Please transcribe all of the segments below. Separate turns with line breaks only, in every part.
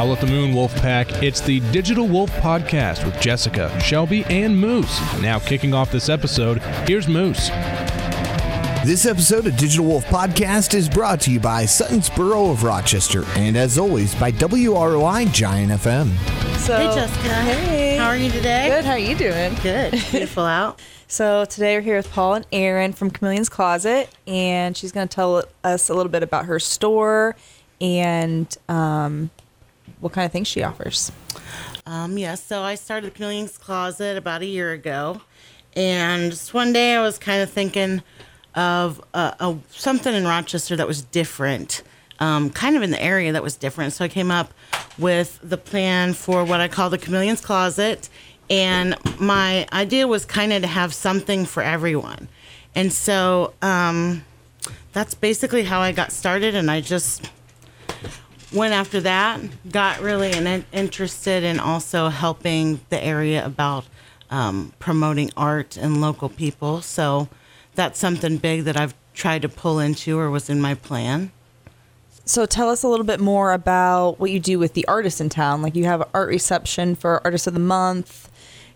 Howl at the Moon Wolf Pack. It's the Digital Wolf Podcast with Jessica, Shelby, and Moose. Now, kicking off this episode, here's Moose.
This episode of Digital Wolf Podcast is brought to you by Sutton's Burrow of Rochester and, as always, by WROI Giant FM.
So,
Hey Jessica.
Hey.
How are you today?
Good. How are you doing?
Good. Beautiful out.
So today we're here with Paul and Erin from Chameleon's Closet, and she's going to tell us a little bit about her store and um, what kind of things she offers.
Um, yes, so I started the Chameleon's Closet about a year ago. And just one day I was kind of thinking of uh, a, something in Rochester that was different, um, kind of in the area that was different. So I came up with the plan for what I call the Chameleon's Closet. And my idea was kind of to have something for everyone. And so um, that's basically how I got started. And I just went after that, got really in, interested in also helping the area about um, promoting art and local people. So that's something big that I've tried to pull into or was in my plan.
So tell us a little bit more about what you do with the artists in town. Like you have an art reception for Artist of the Month.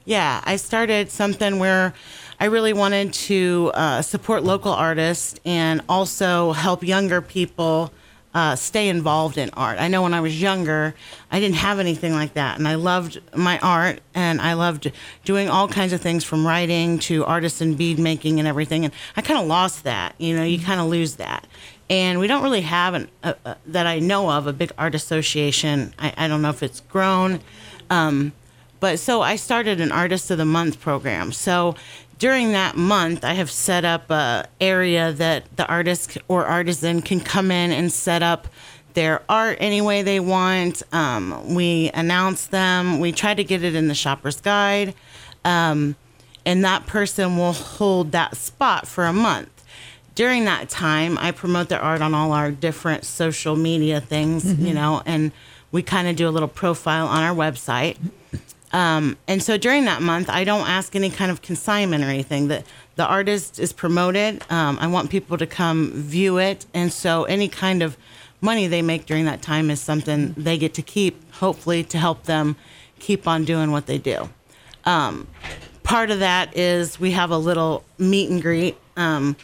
Yeah, I started something where I really wanted to uh, support local artists and also help younger people uh, stay involved in art. I know when I was younger, I didn't have anything like that, and I loved my art, and I loved doing all kinds of things from writing to artisan bead making and everything. And I kind of lost that. You know, you kind of lose that. And we don't really have an uh, uh, that I know of a big art association. I, I don't know if it's grown. Um, but so I started an Artist of the Month program. So during that month, I have set up a area that the artist or artisan can come in and set up their art any way they want. Um, we announce them. We try to get it in the shopper's guide, um, and that person will hold that spot for a month. During that time, I promote their art on all our different social media things, you know, and we kind of do a little profile on our website. Um, and so during that month, I don't ask any kind of consignment or anything. That the artist is promoted. Um, I want people to come view it, and so any kind of money they make during that time is something they get to keep, hopefully to help them keep on doing what they do. Um, part of that is we have a little meet and greet. Um,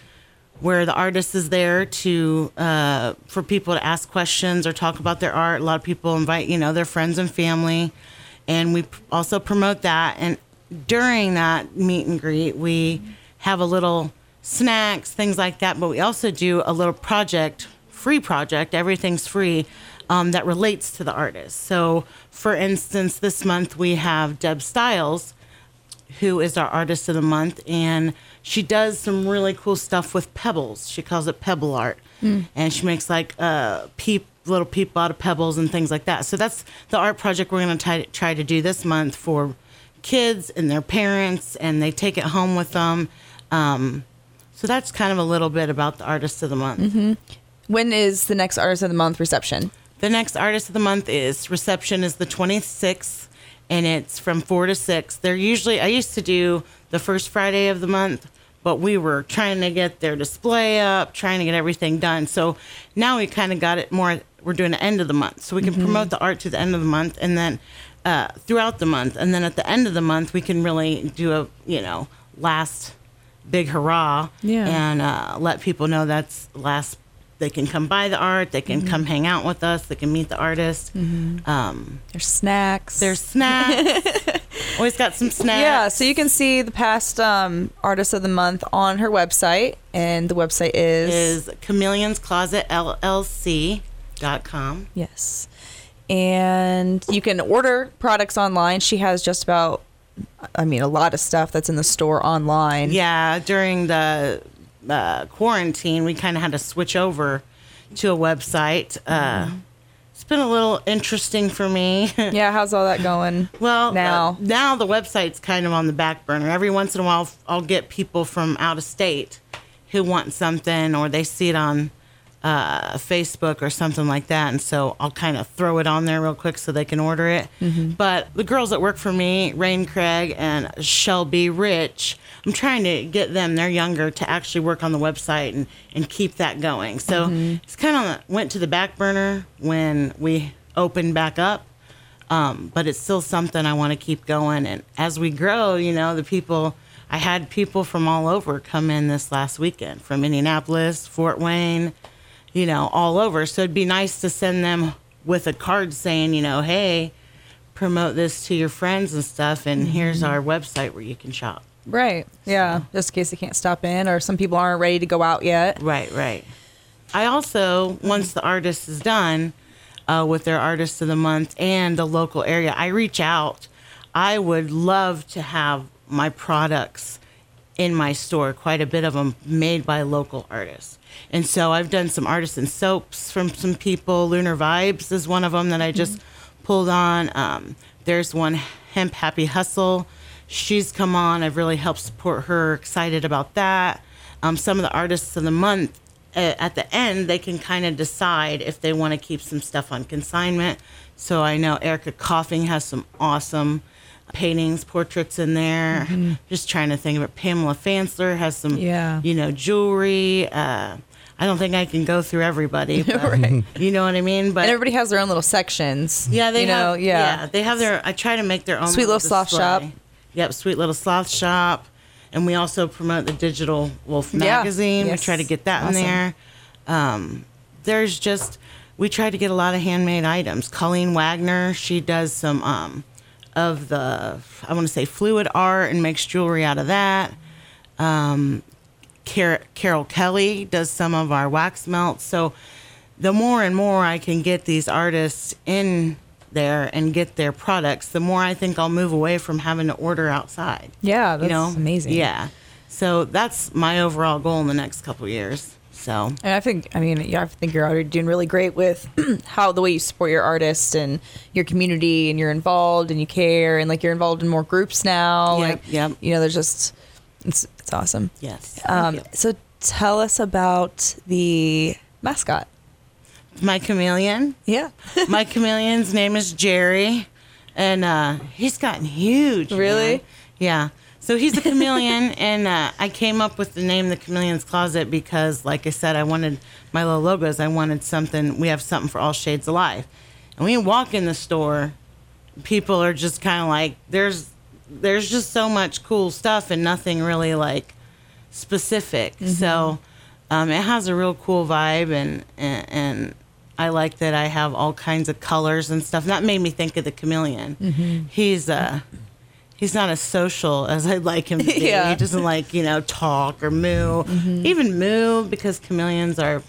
where the artist is there to uh, for people to ask questions or talk about their art. A lot of people invite you know their friends and family, and we also promote that. And during that meet and greet, we have a little snacks, things like that. But we also do a little project, free project. Everything's free. Um, that relates to the artist. So, for instance, this month we have Deb Styles, who is our artist of the month, and she does some really cool stuff with pebbles. She calls it pebble art, and she makes like uh, peep little people out of pebbles and things like that. So that's the art project we're going to try, to do this month for kids and their parents, and they take it home with them. Um, so that's kind of a little bit about the artist of the month.
When is the next Artist of the Month reception?
The next artist of the month is reception is the 26th and it's from 4 to 6. They're usually I used to do the first Friday of the month, but we were trying to get their display up, trying to get everything done. So now we kind of got it more we're doing the end of the month. So we can promote the art to the end of the month and then uh, throughout the month and then at the end of the month we can really do a, you know, last big hurrah
Yeah.
and uh, let people know that's last they can come buy the art they can come hang out with us they can meet the artist um,
There's snacks.
there's snacks always got some snacks
yeah, so you can see the past um, Artist of the Month on her website, and the website is,
is chameleons closet llc.com
yes, and you can order products online. She has just about, I mean, a lot of stuff that's in the store online.
yeah during the uh, quarantine we kind of had to switch over to a website uh, it's been a little interesting for me
Yeah, how's all that going?
Well,
Now.
uh, now the website's kind of on the back burner. Every once in a while, I'll get people from out of state who want something, or they see it on uh, Facebook or something like that, and so I'll kind of throw it on there real quick so they can order it. But the girls that work for me, Rain Craig and Shelby Rich, I'm trying to get them. They're younger to actually work on the website and and keep that going. So it's kind of went to the back burner when we opened back up Um, but it's still something I want to keep going. And as we grow, you know, the people, I had people from all over come in this last weekend from Indianapolis, Fort Wayne, you know, all over. So it'd be nice to send them with a card saying, you know, hey, promote this to your friends and stuff. And here's our website where you can shop.
Right. Yeah. Just in case they can't stop in, or some people aren't ready to go out yet.
Right, right. I also, once the artist is done uh, with their artist of the month and the local area, I reach out. I would love to have my products in my store, quite a bit of them made by local artists. And so I've done some artisan soaps from some people. Lunar Vibes is one of them that I just pulled on. Um, there's one, Hemp Happy Hustle. She's come on. I've really helped support her. Excited about that. Um, some of the artists of the month uh, at the end, they can kind of decide if they want to keep some stuff on consignment. So I know Erica Coughing has some awesome paintings, portraits in there. Just trying to think of it. Pamela Fansler has some,
Yeah.
you know, jewelry. Uh, I don't think I can go through everybody, but
Right.
you know what I mean. But
And everybody has their own little sections.
yeah, they
you
have.
know, yeah.
they have their. I try to make their own
Sweet Little Sloth. Shop.
Yep, sweet little sloth shop, and we also promote the Digital Wolf
Yeah.
magazine.
Yes.
We try to get that
Awesome.
in there. Um, there's just we try to get a lot of handmade items. Colleen Wagner, she does some um, of the I want to say fluid art and makes jewelry out of that. Um, Car- Carol Kelly does some of our wax melts. So the more and more I can get these artists in there and get their products, the more I think I'll move away from having to order outside.
Yeah, that's
you know,
amazing.
Yeah. So that's my overall goal in the next couple of years. So
And I think, I mean, yeah, I think you're already doing really great with how the way you support your artists and your community, and you're involved and you care, and like you're involved in more groups now.
Yep,
like,
yep.
you know, there's just it's it's awesome.
yes,
Um, so tell us about the mascot.
my chameleon.
Yeah,
my chameleon's name is Jerry, and uh, he's gotten huge.
Really?
man. Yeah. So he's a chameleon, and uh, I came up with the name the Chameleon's Closet because, like I said, I wanted my little logos. I wanted something. We have something for all shades of life, and when you walk in the store, people are just kind of like, "There's, there's just so much cool stuff, and nothing really like specific." So um, it has a real cool vibe, and, and and I like that I have all kinds of colors and stuff. And that made me think of the chameleon. He's uh he's not as social as I'd like him to be.
Yeah.
He doesn't like, you know, talk or moo. Even moo because chameleons are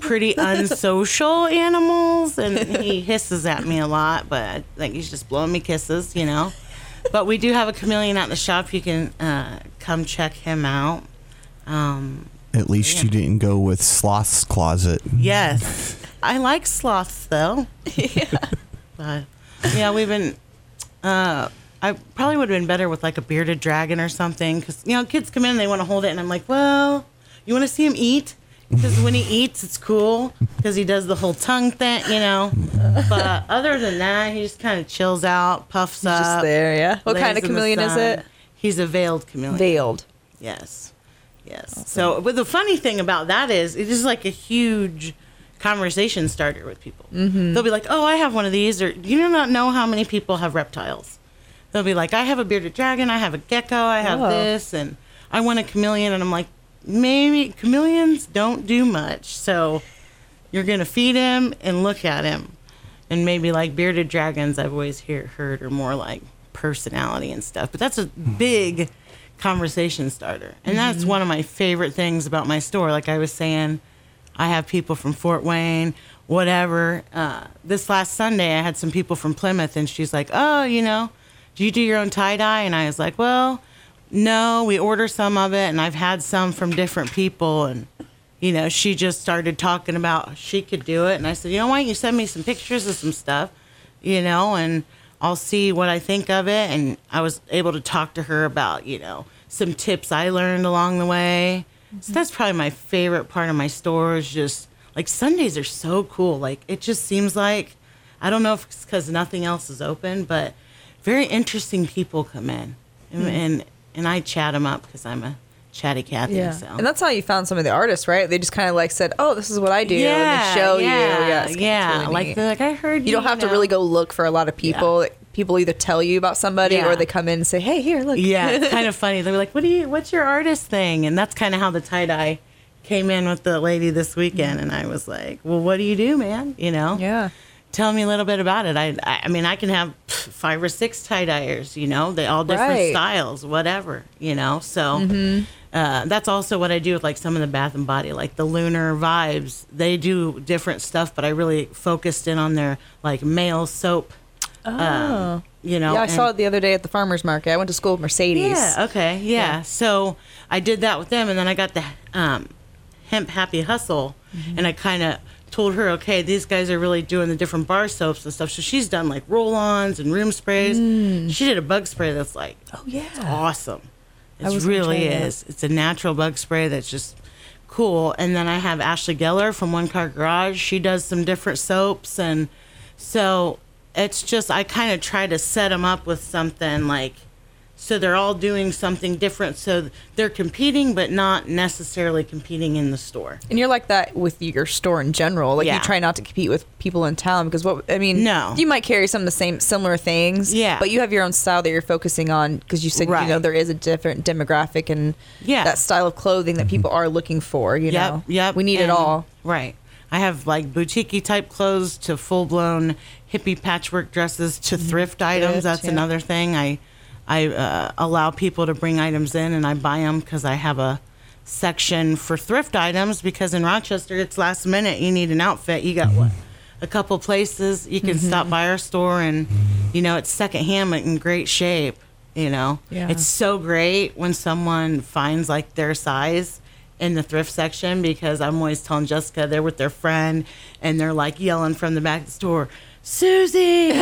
pretty unsocial animals and he hisses at me a lot, but I think he's just blowing me kisses, you know. But we do have a chameleon at the shop. You can uh, come check him out. Um,
At least you didn't go with Sloth's Closet.
Yes. I like sloths though. yeah. But yeah, we've been. Uh, I probably would have been better with like a bearded dragon or something because you know kids come in they want to hold it and I'm like, well, you want to see him eat because when he eats it's cool because he does the whole tongue thing, you know. But other than that, he just kind of chills out, puffs up.
just there. Yeah. What kind of chameleon is it?
He's a veiled chameleon.
Veiled.
Yes. Yes. So, but the funny thing about that is, it is like a huge conversation starter with people. Mm-hmm. They'll be like, "Oh, I have one of these," or you do not know how many people have reptiles. They'll be like, "I have a bearded dragon. I have a gecko. I have
Oh.
this, and I want a chameleon." And I'm like, maybe chameleons don't do much, so you're gonna feed him and look at him, and maybe like bearded dragons. I've always hear, heard are more like personality and stuff, but that's a big conversation starter. And that's one of my favorite things about my store. Like I was saying, I have people from Fort Wayne, whatever. Uh, this last Sunday, I had some people from Plymouth, and she's like, "Oh, you know, do you do your own tie dye?" And I was like, "Well, no, we order some of it, and I've had some from different people." And you know, she just started talking about she could do it, and I said, "You know, why don't you send me some pictures of some stuff, you know, and I'll see what I think of it." And I was able to talk to her about, you know, some tips I learned along the way. So mm-hmm. that's probably my favorite part of my store is just like Sundays are so cool. Like it just seems like I don't know if it's because nothing else is open, but very interesting people come in, and hmm. and, and I chat them up because I'm a chatty Cathy.
Yeah.
So.
And that's how you found some of the artists, right? They just kind of like said, "Oh, this is what I do," and they show you. Yeah. that's- that's
yeah.
really
like they're like I heard
You don't have to
know."
really go look for a lot of people. People either tell you about somebody
Yeah.
or they come in and say, "Hey, here, look."
Yeah, it's kind of funny. They're like, "What do you? What's your artist thing?" And that's kind of how the tie dye came in with the lady this weekend. And I was like, "Well, what do you do, man? You know?
yeah.
Tell me a little bit about it. I, I, I mean, I can have five or six tie dyers. You know, they all different
Right.
styles, whatever. You know, so. Uh, that's also what I do with like some of the Bath and Body, like the Lunar Vibes. They do different stuff, but I really focused in on their like male soap. Oh, you know,
Yeah, I
and-
saw it the other day at the farmers market. I went to school with Mercedes.
yeah. Okay. Yeah. So I did that with them, and then I got the um, hemp happy hustle,
Mm-hmm.
and I kind of told her, okay, these guys are really doing the different bar soaps and stuff. So she's done like roll-ons and room sprays. She did a bug spray that's like
Mm. Oh yeah.
awesome. It really
is. that.
is. It's a natural bug spray that's just cool. And then I have Ashley Geller from One Car Garage. She does some different soaps, and so it's just I kind of try to set them up with something like. So they're all doing something different. So they're competing, but not necessarily competing in the store.
And you're like that with your store in general. Like
Yeah.
you try not to compete with people in town because what I mean,
No.
you might carry some of the same similar things.
Yeah.
But you have your own style that you're focusing on because you said
Right.
you know there is a different demographic and
Yeah.
that style of clothing that mm-hmm. people are looking for. You
Yep,
know.
yep.
We need it all.
Right. I have like boutique type clothes to full blown hippie patchwork dresses to mm-hmm. thrift items. That's
yeah.
another thing. I I uh, allow people to bring items in and I buy them because I have a section for thrift items because in Rochester it's last minute. You need an outfit. You got what? A couple places you can
Mm-hmm.
stop by our store and you know it's secondhand but in great shape. You know,
Yeah.
it's so great when someone finds like their size in the thrift section because I'm always telling Jessica they're with their friend and they're like yelling from the back of the store, Susie,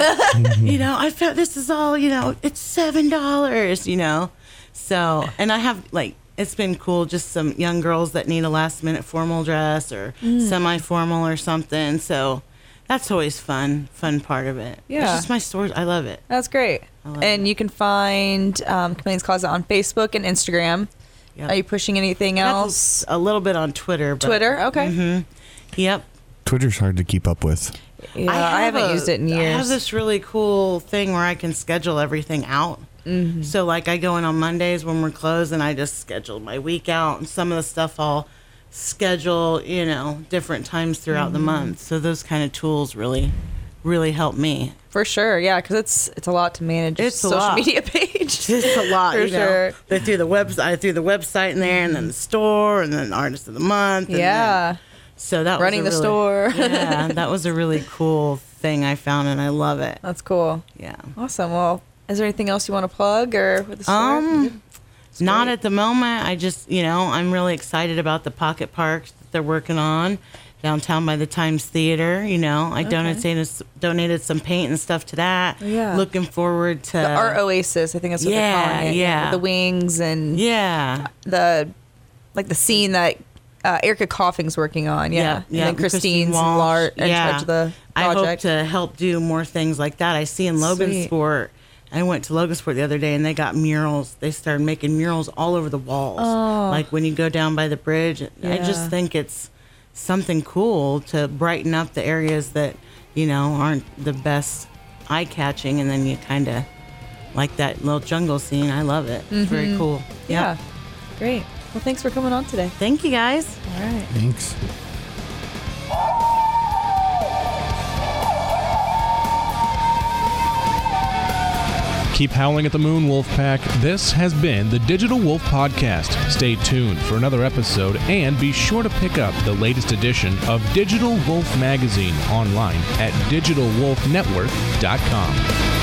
you know, I felt this is all, you know, it's seven dollars, you know. So and I have like it's been cool just some young girls that need a last minute formal dress or
Mm.
semi formal or something. So that's always fun, fun part of it.
Yeah.
It's just my store I love it.
That's great.
love
And you can find um, Chameleon's Closet on Facebook and Instagram.
Yep.
Are you pushing anything else?
That's a little bit on Twitter. But,
Twitter. Okay.
Mm-hmm. Yep.
Twitter's hard to keep up with.
Yeah, I,
have
haven't
a-
used it in years.
I have this really cool thing where I can schedule everything out.
Mm-hmm.
So, like, I go in on Mondays when we're closed, and I just schedule my week out, and some of the stuff I'll schedule, you know, different times throughout
Mm-hmm.
the month. So those kind of tools really, really help me.
For sure, yeah, because it's it's a lot to manage.
It's a
social
lot.
media page.
It's a lot,
For
you know.
sure.
They through the website, I threw the website in there, and then the store, and then artist of the month. and then-
yeah,
so that
running
was
the
a
store.
yeah, that was a really cool thing I found, and I love it.
that's cool.
Yeah.
Awesome. Well, is there anything else you want to plug or with the store?
Um, not at the moment. I just, you know, I'm really excited about the pocket parks that they're working on downtown by the Times Theater. You know, I donated donated some paint and stuff to that.
Yeah.
Looking forward to
the art oasis. I think that's what
yeah,
they're calling it.
yeah.
the wings and
Yeah.
the like the scene that uh, Erica Coughing's working on. Yeah, and then Christine's
Walsh.
Lart in charge of the
I hope to help do more things like that. I see in Logan
Sweet.
Sport. I went to Logansport the other day and they got murals. They started making murals all over the walls. Oh. Like when you go down by the bridge. I
Oh.
Just think it's something cool to brighten up the areas that, you know, aren't the best eye catching and then you kind of like that little jungle scene. I love it. It's very cool.
Mm-hmm. yeah, great. Well, thanks for coming on today.
Thank you guys.
All right.
Thanks.
Keep howling at the moon, Wolfpack. This has been the Digital Wolf Podcast. Stay tuned for another episode and be sure to pick up the latest edition of Digital Wolf Magazine online at digitalwolfnetwork.com.